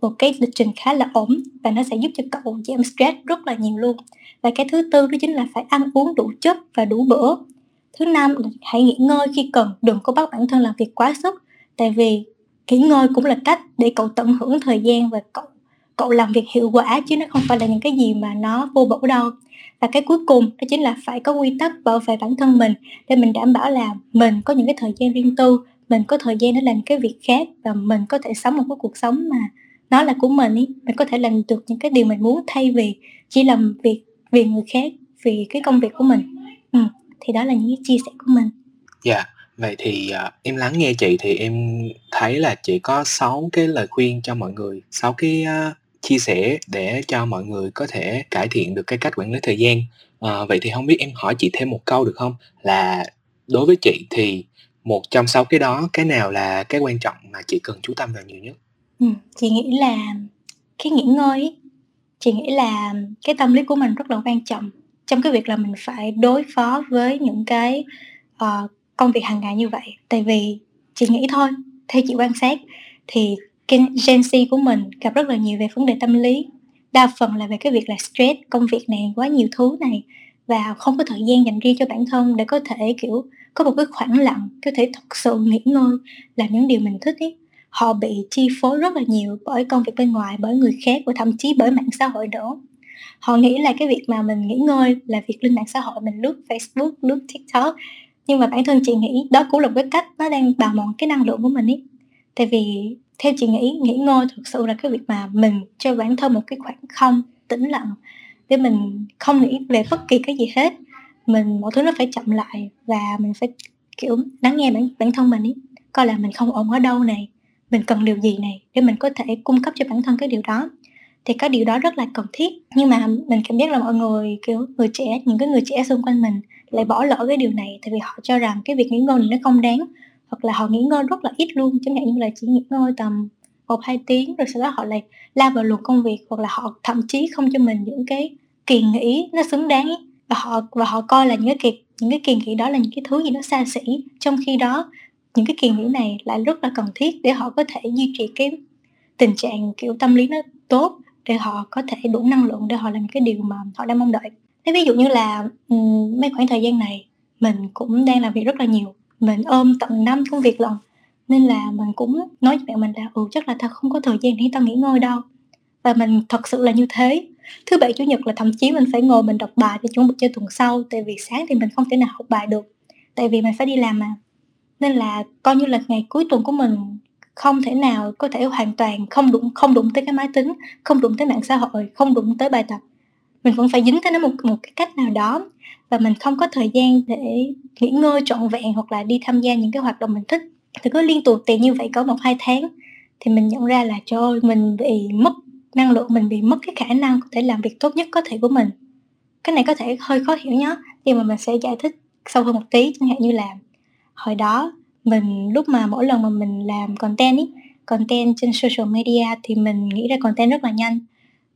một cái lịch trình khá là ổn và nó sẽ giúp cho cậu giảm stress rất là nhiều luôn. Và cái thứ tư đó chính là phải ăn uống đủ chất và đủ bữa thứ năm là hãy nghỉ ngơi khi cần, đừng có bắt bản thân làm việc quá sức. Tại vì nghỉ ngơi cũng là cách để cậu tận hưởng thời gian và cậu cậu làm việc hiệu quả chứ nó không phải là những cái gì mà nó vô bổ đâu. Và cái cuối cùng đó chính là phải có quy tắc bảo vệ bản thân mình để mình đảm bảo là mình có những cái thời gian riêng tư mình có thời gian để làm cái việc khác và mình có thể sống một cái cuộc sống mà nó là của mình ý mình có thể làm được những cái điều mình muốn thay vì chỉ làm việc vì người khác vì cái công việc của mình ừ. thì đó là những cái chia sẻ của mình dạ yeah. vậy thì uh, em lắng nghe chị thì em thấy là chị có 6 cái lời khuyên cho mọi người 6 cái uh, chia sẻ để cho mọi người có thể cải thiện được cái cách quản lý thời gian à, vậy thì không biết em hỏi chị thêm một câu được không là đối với chị thì một trong sáu cái đó cái nào là cái quan trọng mà chị cần chú tâm vào nhiều nhất? Ừ, chị nghĩ là cái nghỉ ngơi chị nghĩ là cái tâm lý của mình rất là quan trọng trong cái việc là mình phải đối phó với những cái uh, công việc hàng ngày như vậy. Tại vì chị nghĩ thôi theo chị quan sát thì Gen Z của mình gặp rất là nhiều về vấn đề tâm lý. Đa phần là về cái việc là stress công việc này quá nhiều thứ này và không có thời gian dành riêng cho bản thân để có thể kiểu có một cái khoảng lặng có thể thật sự nghỉ ngơi làm những điều mình thích ấy họ bị chi phối rất là nhiều bởi công việc bên ngoài, bởi người khác và thậm chí bởi mạng xã hội nữa. Họ nghĩ là cái việc mà mình nghỉ ngơi là việc lên mạng xã hội, mình lướt facebook, lướt tiktok. Nhưng mà bản thân chị nghĩ đó cũng là một cái cách nó đang bào mòn cái năng lượng của mình ấy tại vì theo chị nghĩ, nghỉ ngơi thực sự là cái việc mà mình cho bản thân một cái khoảng không tĩnh lặng để mình không nghĩ về bất kỳ cái gì hết mình, mọi thứ nó phải chậm lại và mình phải, kiểu, lắng nghe bản bản thân mình ý coi là mình không ổn ở đâu này, mình cần điều gì này để mình có thể cung cấp cho bản thân cái điều đó thì cái điều đó rất là cần thiết, nhưng mà mình cảm giác là mọi người, kiểu, người trẻ, những cái người trẻ xung quanh mình lại bỏ lỡ cái điều này tại vì họ cho rằng cái việc nghỉ ngơi này nó không đáng hoặc là họ nghỉ ngơi rất là ít luôn, chẳng hạn như là chỉ nghỉ ngơi tầm một, hai tiếng rồi sau đó họ lại lao vào luồng công việc hoặc là họ thậm chí không cho mình những cái kỳ nghỉ nó xứng đáng ý và họ và họ coi là những cái kỳ, những cái kỳ nghỉ đó là những cái thứ gì nó xa xỉ. Trong khi đó, những cái kỳ nghỉ này lại rất là cần thiết để họ có thể duy trì cái tình trạng kiểu tâm lý nó tốt, để họ có thể đủ năng lượng để họ làm cái điều mà họ đang mong đợi. Thế ví dụ như là mấy khoảng thời gian này, mình cũng đang làm việc rất là nhiều. Mình ôm tận năm công việc lần nên là mình cũng nói với mẹ mình là ừ chắc là tao không có thời gian để tao nghỉ ngơi đâu. Và mình thật sự là như thế thứ bảy, chủ nhật là thậm chí mình phải ngồi mình đọc bài để chuẩn bị cho tuần sau, tại vì sáng thì mình không thể nào học bài được, tại vì mình phải đi làm mà. Nên là coi như là ngày cuối tuần của mình không thể nào có thể hoàn toàn không đụng không đụng tới cái máy tính, không đụng tới mạng xã hội, không đụng tới bài tập. Mình vẫn phải dính tới nó một một cái cách nào đó và mình không có thời gian để nghỉ ngơi trọn vẹn hoặc là đi tham gia những cái hoạt động mình thích. Thì cứ liên tục tiền như vậy có một hai tháng thì mình nhận ra là, trời ơi, mình bị mất năng lượng mình bị mất cái khả năng có thể làm việc tốt nhất có thể của mình. Cái này có thể hơi khó hiểu nhé nhưng mà mình sẽ giải thích sâu hơn một tí, chẳng hạn như là hồi đó mình, lúc mà mỗi lần mà mình làm content ý, content trên social media thì mình nghĩ ra content rất là nhanh.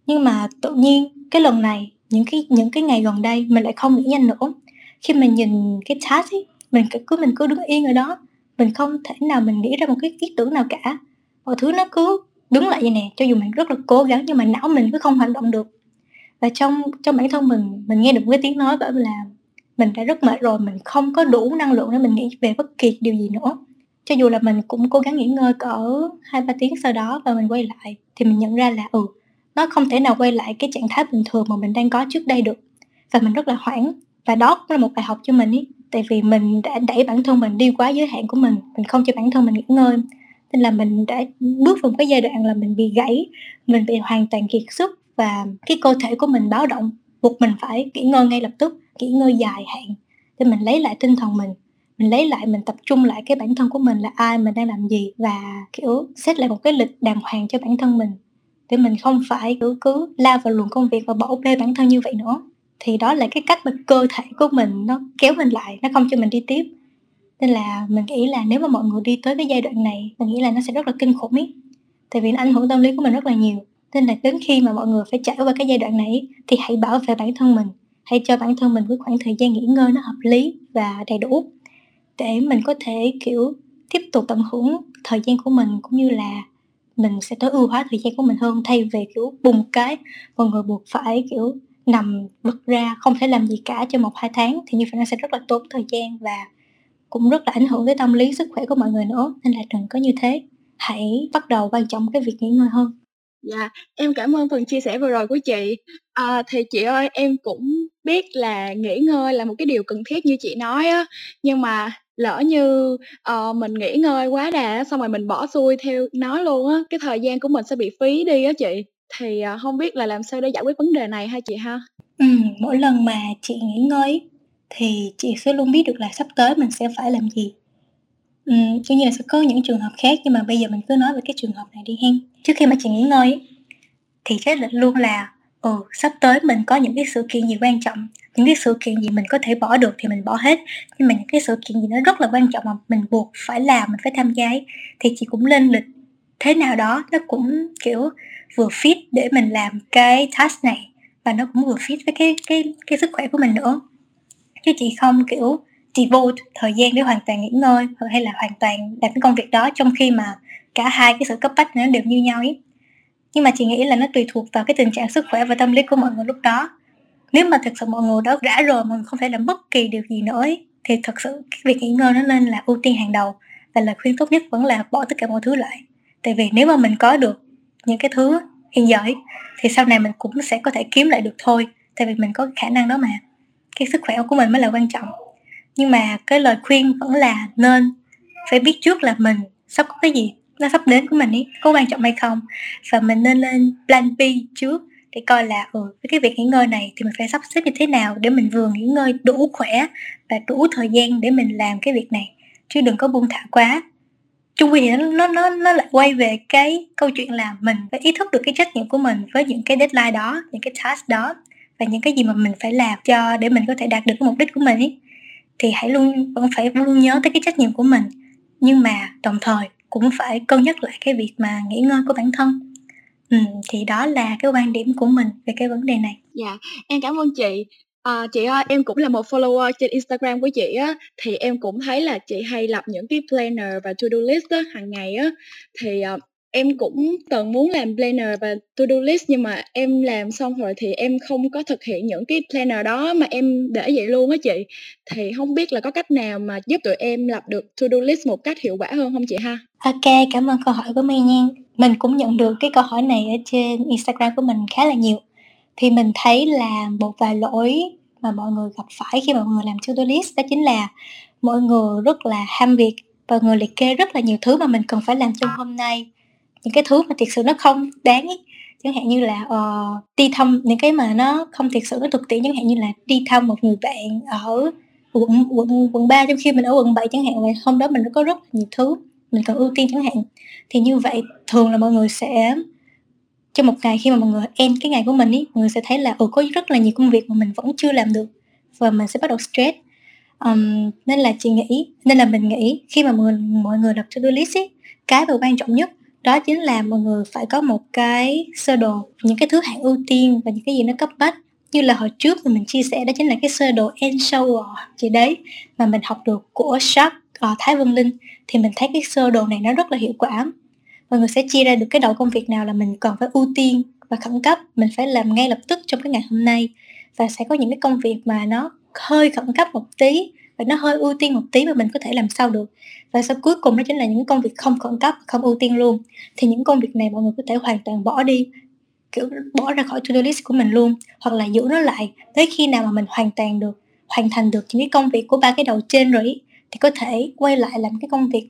Nhưng mà tự nhiên cái lần này, những cái những cái ngày gần đây mình lại không nghĩ nhanh nữa. Khi mình nhìn cái task ấy mình cứ mình cứ đứng yên ở đó, mình không thể nào mình nghĩ ra một cái ý tưởng nào cả. Mọi thứ nó cứ đứng lại vậy nè, cho dù mình rất là cố gắng nhưng mà não mình cứ không hoạt động được. Và trong trong bản thân mình mình nghe được cái tiếng nói bảo là mình đã rất mệt rồi, mình không có đủ năng lượng để mình nghĩ về bất kỳ điều gì nữa. Cho dù là mình cũng cố gắng nghỉ ngơi cỡ hai, ba tiếng sau đó và mình quay lại, thì mình nhận ra là ừ nó không thể nào quay lại cái trạng thái bình thường mà mình đang có trước đây được. Và mình rất là hoảng. Và đó cũng là một bài học cho mình ý. Tại vì mình đã đẩy bản thân mình đi quá giới hạn của mình. Mình không cho bản thân mình nghỉ ngơi nên là mình đã bước vào một cái giai đoạn là mình bị gãy, mình bị hoàn toàn kiệt sức và cái cơ thể của mình báo động, buộc mình phải nghỉ ngơi ngay lập tức, nghỉ ngơi dài hạn để mình lấy lại tinh thần mình. Mình lấy lại, mình tập trung lại cái bản thân của mình là ai, mình đang làm gì và kiểu xét lại một cái lịch đàng hoàng cho bản thân mình để mình không phải cứ cứ lao vào luồng công việc và bỏ bê bản thân như vậy nữa. Thì đó là cái cách mà cơ thể của mình nó kéo mình lại, nó không cho mình đi tiếp nên là mình nghĩ là nếu mà mọi người đi tới cái giai đoạn này, mình nghĩ là nó sẽ rất là kinh khủng ý. Tại vì nó ảnh hưởng tâm lý của mình rất là nhiều. Nên là đến khi mà mọi người phải trải qua cái giai đoạn này thì hãy bảo vệ bản thân mình. Hãy cho bản thân mình cái khoảng thời gian nghỉ ngơi nó hợp lý và đầy đủ để mình có thể, kiểu, tiếp tục tận hưởng thời gian của mình cũng như là mình sẽ tối ưu hóa thời gian của mình hơn. Thay vì, kiểu, bùng cái, mọi người buộc phải, kiểu, nằm bật ra không thể làm gì cả cho một hai tháng thì như vậy nó sẽ rất là tốn thời gian và cũng rất là ảnh hưởng tới tâm lý sức khỏe của mọi người nữa nên là đừng có như thế hãy bắt đầu quan trọng cái việc nghỉ ngơi hơn Dạ, em cảm ơn phần chia sẻ vừa rồi của chị. À, thì chị ơi, em cũng biết là nghỉ ngơi là một cái điều cần thiết như chị nói á, nhưng mà lỡ như, ờ, mình nghỉ ngơi quá đà xong rồi mình bỏ xuôi theo nó luôn á, cái thời gian của mình sẽ bị phí đi á chị. Thì, à, hông biết là làm sao để giải quyết vấn đề này ha chị ha? Ừm, mỗi lần mà chị nghỉ ngơi thì chị sẽ luôn biết được là sắp tới mình sẽ phải làm gì. Ừm, tuy nhiên là sẽ có những trường hợp khác nhưng mà bây giờ mình cứ nói về cái trường hợp này đi hen. Trước khi mà chị nghỉ ngơi thì cái định luôn là, ừ, sắp tới mình có những cái sự kiện gì quan trọng, những cái sự kiện gì mình có thể bỏ được thì mình bỏ hết, nhưng mà những cái sự kiện gì nó rất là quan trọng mà mình buộc phải làm, mình phải tham gia ấy, thì chị cũng lên lịch thế nào đó nó cũng, kiểu, vừa fit để mình làm cái task này và nó cũng vừa fit với cái cái cái sức khỏe của mình nữa. Chứ chị không, kiểu, devote thời gian để hoàn toàn nghỉ ngơi hay là hoàn toàn làm cái công việc đó trong khi mà cả hai cái sự cấp bách nó đều như nhau ấy. Nhưng mà chị nghĩ là nó tùy thuộc vào cái tình trạng sức khỏe và tâm lý của mọi người lúc đó. Nếu mà thực sự mọi người đó rã rồi mọi người không thể làm bất kỳ điều gì nữa ấy, thì thật sự cái việc nghỉ ngơi nó nên là ưu tiên hàng đầu và lời khuyên tốt nhất vẫn là bỏ tất cả mọi thứ lại. Tại vì nếu mà mình có được những cái thứ hiện giờ ấy, thì sau này mình cũng sẽ có thể kiếm lại được thôi tại vì mình có khả năng đó mà cái sức khỏe của mình mới là quan trọng. Nhưng mà cái lời khuyên vẫn là nên phải biết trước là mình sắp có cái gì, nó sắp đến của mình ấy có quan trọng hay không. Và mình nên lên plan B trước để coi là ừ với cái việc nghỉ ngơi này thì mình phải sắp xếp như thế nào để mình vừa nghỉ ngơi đủ khỏe và đủ thời gian để mình làm cái việc này. Chứ đừng có buông thả quá. Chung quy nó nó nó lại quay về cái câu chuyện là mình phải ý thức được cái trách nhiệm của mình với những cái deadline đó, những cái task đó và những cái gì mà mình phải làm cho để mình có thể đạt được cái mục đích của mình ấy thì hãy luôn vẫn phải luôn nhớ tới cái trách nhiệm của mình. Nhưng mà đồng thời cũng phải cân nhắc lại cái việc mà nghỉ ngơi của bản thân. Ừ, thì đó là cái quan điểm của mình về cái vấn đề này. Dạ em cảm ơn chị. À, chị ơi, em cũng là một follower trên Instagram của chị á, thì em cũng thấy là chị hay lập những cái planner và to-do list á, hàng ngày á, thì uh, Em cũng từng muốn làm planner và to-do list nhưng mà em làm xong rồi thì em không có thực hiện những cái planner đó mà em để vậy luôn á chị. Thì không biết là có cách nào mà giúp tụi em lập được to-do list một cách hiệu quả hơn không chị ha? Ok, cảm ơn câu hỏi của mai nha. Mình cũng nhận được cái câu hỏi này ở trên Instagram của mình khá là nhiều. thì mình thấy là một vài lỗi mà mọi người gặp phải khi mà mọi người làm to-do list đó chính là mọi người rất là ham việc và người liệt kê rất là nhiều thứ mà mình cần phải làm trong hôm nay những cái thứ mà thiệt sự nó không đáng ấy. chẳng hạn như là uh, đi thăm những cái mà nó không thiệt sự nó thực tiễn chẳng hạn như là đi thăm một người bạn ở quận quận quận ba trong khi mình ở quận 7 chẳng hạn vậy hôm đó mình có rất là nhiều thứ mình cần ưu tiên chẳng hạn thì như vậy thường là mọi người sẽ trong một ngày khi mà mọi người end cái ngày của mình ý mọi người sẽ thấy là ừ có rất là nhiều công việc mà mình vẫn chưa làm được và mình sẽ bắt đầu stress um, nên là chị nghĩ nên là mình nghĩ khi mà mọi người mọi người lập to do list ý cái mà quan trọng nhất đó chính là mọi người phải có một cái sơ đồ những cái thứ hạng ưu tiên và những cái gì nó cấp bách. Như là hồi trước mà mình chia sẻ đó chính là cái sơ đồ Enshower chị đấy mà mình học được của Shark uh, Thái Vân Linh thì mình thấy cái sơ đồ này nó rất là hiệu quả. Mọi người sẽ chia ra được cái đầu công việc nào là mình cần phải ưu tiên và khẩn cấp mình phải làm ngay lập tức trong cái ngày hôm nay. Và sẽ có những cái công việc mà nó hơi khẩn cấp một tí và nó hơi ưu tiên một tí mà mình có thể làm sao được. Và sau cuối cùng đó chính là những công việc không khẩn cấp không ưu tiên luôn. Thì những công việc này mọi người có thể hoàn toàn bỏ đi kiểu bỏ ra khỏi to-do list của mình luôn hoặc là giữ nó lại tới khi nào mà mình hoàn toàn được hoàn thành được những cái công việc của ba cái đầu trên rồi ý, thì có thể quay lại làm cái công việc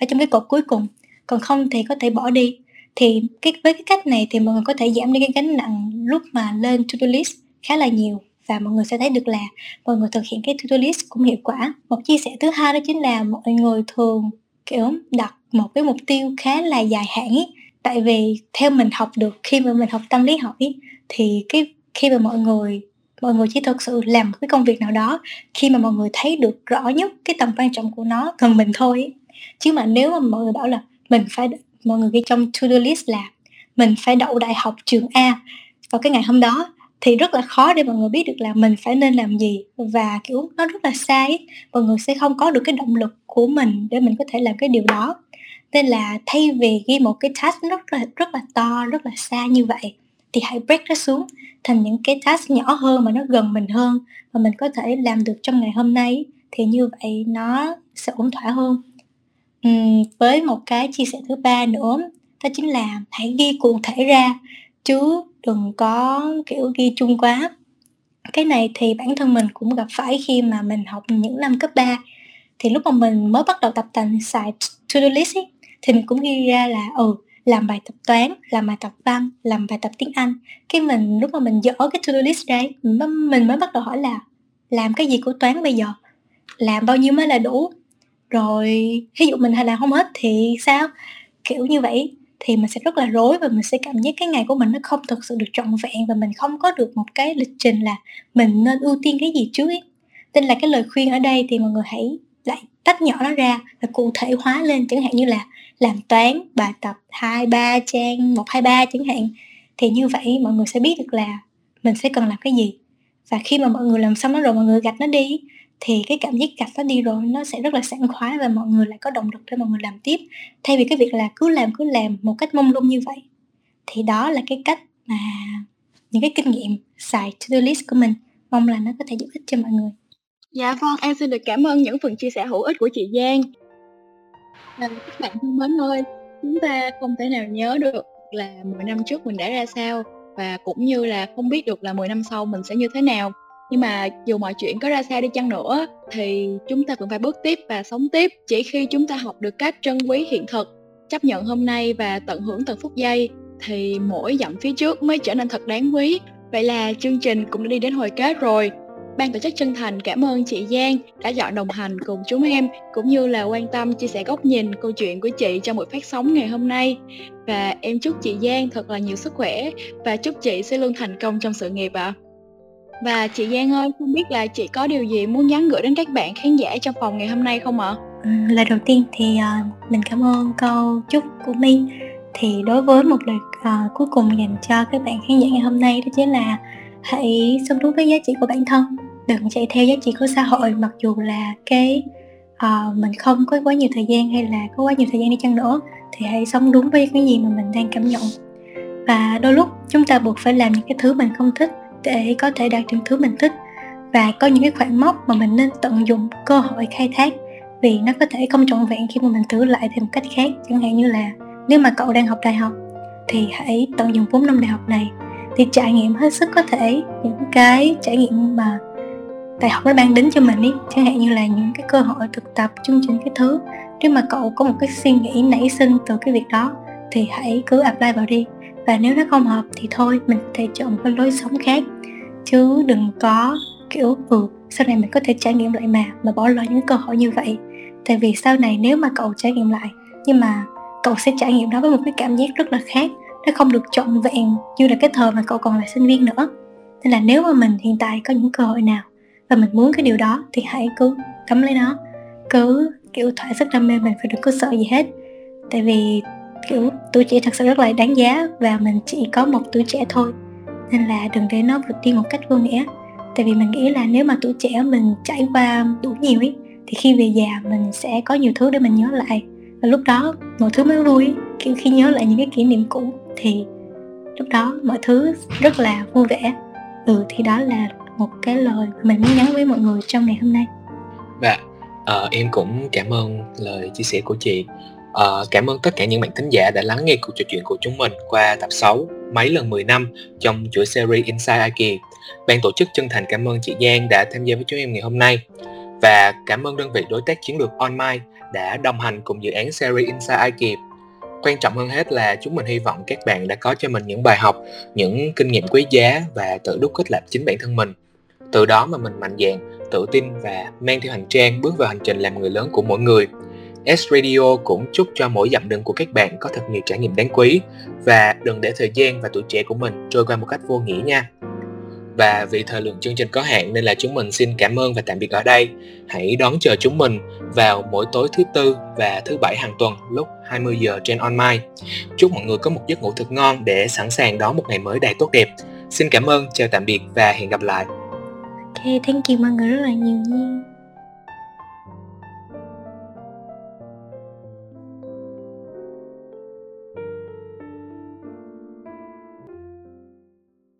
ở trong cái cột cuối cùng. Còn không thì có thể bỏ đi. Thì cái với cái cách này thì mọi người có thể giảm đi cái gánh nặng lúc mà lên to-do list khá là nhiều và mọi người sẽ thấy được là mọi người thực hiện cái to-do list cũng hiệu quả một chia sẻ thứ hai đó chính là mọi người thường, kiểu, đặt một cái mục tiêu khá là dài hạn ý tại vì theo mình học được, khi mà mình học tâm lý học ý, thì cái khi mà mọi người mọi người chỉ thực sự làm một cái công việc nào đó, khi mà mọi người thấy được rõ nhất cái tầm quan trọng của nó, cần mình thôi ý. chứ mà nếu mà mọi người bảo là mình phải mọi người ghi trong to do list là mình phải đậu đại học trường A vào cái ngày hôm đó thì rất là khó để mọi người biết được là mình phải nên làm gì và kiểu nó rất là sai mọi người sẽ không có được cái động lực của mình để mình có thể làm cái điều đó. Nên là thay vì ghi một cái task rất là rất là to rất là xa như vậy thì hãy break nó xuống thành những cái task nhỏ hơn mà nó gần mình hơn và mình có thể làm được trong ngày hôm nay thì như vậy nó sẽ ổn thỏa hơn. Uhm, với một cái chia sẻ thứ ba nữa đó chính là hãy ghi cụ thể ra. Chứ đừng có kiểu ghi chung quá. Cái này thì bản thân mình cũng gặp phải khi mà mình học những năm cấp 3 thì lúc mà mình mới bắt đầu tập tành xài to-do list ấy, thì mình cũng ghi ra là ừ làm bài tập toán làm bài tập văn làm bài tập tiếng anh. Cái mình lúc mà mình dỡ cái to-do list ra mình mới bắt đầu hỏi là làm cái gì của toán bây giờ? Làm bao nhiêu mới là đủ? Rồi ví dụ mình hay làm không hết thì sao? Kiểu như vậy thì mình sẽ rất là rối và mình sẽ cảm giác cái ngày của mình nó không thực sự được trọn vẹn và mình không có được một cái lịch trình là mình nên ưu tiên cái gì trước ấy. nên là cái lời khuyên ở đây thì mọi người hãy lại tách nhỏ nó ra và cụ thể hóa lên, chẳng hạn như là làm toán, bài tập hai, ba, trang một, hai, ba chẳng hạn thì như vậy mọi người sẽ biết được là mình sẽ cần làm cái gì và khi mà mọi người làm xong nó rồi, mọi người gạch nó đi thì cái cảm giác gạch nó đi rồi nó sẽ rất là sảng khoái và mọi người lại có động lực để mọi người làm tiếp. Thay vì cái việc là cứ làm cứ làm một cách mông lung như vậy. Thì đó là cái cách mà những cái kinh nghiệm xài to-do list của mình. Mong là nó có thể giúp ích cho mọi người. Dạ vâng, em xin được cảm ơn những phần chia sẻ hữu ích của chị Giang. À, các bạn thân mến ơi, chúng ta không thể nào nhớ được là 10 năm trước mình đã ra sao và cũng như là không biết được là 10 năm sau mình sẽ như thế nào nhưng mà dù mọi chuyện có ra sao đi chăng nữa, thì chúng ta vẫn phải bước tiếp và sống tiếp chỉ khi chúng ta học được cách trân quý hiện thực, chấp nhận hôm nay và tận hưởng từng phút giây, thì mỗi dặm phía trước mới trở nên thật đáng quý vậy là chương trình cũng đã đi đến hồi kết rồi Ban tổ chức chân thành cảm ơn chị Giang đã chọn đồng hành cùng chúng em, cũng như là quan tâm, chia sẻ góc nhìn, câu chuyện của chị trong buổi phát sóng ngày hôm nay. Và em chúc chị Giang thật là nhiều sức khỏe và chúc chị sẽ luôn thành công trong sự nghiệp ạ. À. Và chị Giang ơi, không biết là chị có điều gì muốn nhắn gửi đến các bạn khán giả trong phòng ngày hôm nay không ạ? Ừ, lời đầu tiên thì uh, mình cảm ơn câu chúc của Minh. Thì đối với một lời uh, cuối cùng dành cho các bạn khán giả ngày hôm nay đó chính là hãy sống đúng với giá trị của bản thân. Đừng chạy theo giá trị của xã hội mặc dù là cái uh, mình không có quá nhiều thời gian hay là có quá nhiều thời gian đi chăng nữa thì hãy sống đúng với cái gì mà mình đang cảm nhận. Và đôi lúc chúng ta buộc phải làm những cái thứ mình không thích để có thể đạt được thứ mình thích. Và có những cái khoảng mốc mà mình nên tận dụng cơ hội khai thác, vì nó có thể không trọn vẹn khi mà mình thử lại theo một cách khác. Chẳng hạn như là, nếu mà cậu đang học đại học, thì hãy tận dụng 4 năm đại học này thì trải nghiệm hết sức có thể những cái trải nghiệm mà đại học nó mang đến cho mình ý. Chẳng hạn như là những cái cơ hội thực tập, chương trình cái thứ. Nếu mà cậu có một cái suy nghĩ nảy sinh từ cái việc đó, thì hãy cứ apply vào đi và nếu nó không hợp thì thôi, mình có thể chọn một cái lối sống khác. Chứ đừng có, kiểu ừ sau này mình có thể trải nghiệm lại mà mà bỏ lỡ những cơ hội như vậy. Tại vì sau này nếu mà cậu trải nghiệm lại, nhưng mà cậu sẽ trải nghiệm đó với một cái cảm giác rất là khác. Nó không được trọn vẹn như là cái thời mà cậu còn là sinh viên nữa. Nên là nếu mà mình hiện tại có những cơ hội nào và mình muốn cái điều đó thì hãy cứ cắm lấy nó. Cứ, kiểu, thỏa sức đam mê mình phải đừng có sợ gì hết. Tại vì kiểu tuổi trẻ thật sự rất là đáng giá và mình chỉ có một tuổi trẻ thôi. Nên là đừng để nó vượt đi một cách vô nghĩa. Tại vì mình nghĩ là nếu mà tuổi trẻ mình trải qua đủ nhiều ấy thì khi về già mình sẽ có nhiều thứ để mình nhớ lại. Và lúc đó mọi thứ mới vui. Kiểu khi nhớ lại những cái kỷ niệm cũ thì lúc đó mọi thứ rất là vui vẻ. Ừ thì đó là một cái lời mình muốn nhắn với mọi người trong ngày hôm nay. Và uh, em cũng cảm ơn lời chia sẻ của chị. Ờ, cảm ơn tất cả những bạn thính giả đã lắng nghe cuộc trò chuyện của chúng mình qua tập 6 mấy lần 10 năm trong chuỗi series Inside Aki ban tổ chức chân thành cảm ơn chị Giang đã tham gia với chúng em ngày hôm nay và cảm ơn đơn vị đối tác chiến lược OnMind đã đồng hành cùng dự án series Inside Aki quan trọng hơn hết là chúng mình hy vọng các bạn đã có cho mình những bài học, những kinh nghiệm quý giá và tự đúc kết lập chính bản thân mình. Từ đó mà mình mạnh dạn, tự tin và mang theo hành trang bước vào hành trình làm người lớn của mỗi người. S Radio cũng chúc cho mỗi dặm đường của các bạn có thật nhiều trải nghiệm đáng quý và đừng để thời gian và tuổi trẻ của mình trôi qua một cách vô nghĩa nha. Và vì thời lượng chương trình có hạn nên là chúng mình xin cảm ơn và tạm biệt ở đây. Hãy đón chờ chúng mình vào mỗi tối thứ tư và thứ bảy hàng tuần lúc 20 giờ trên online. Chúc mọi người có một giấc ngủ thật ngon để sẵn sàng đón một ngày mới đầy tốt đẹp. Xin cảm ơn, chào tạm biệt và hẹn gặp lại. Ok, thank you mọi người rất là nhiều nha.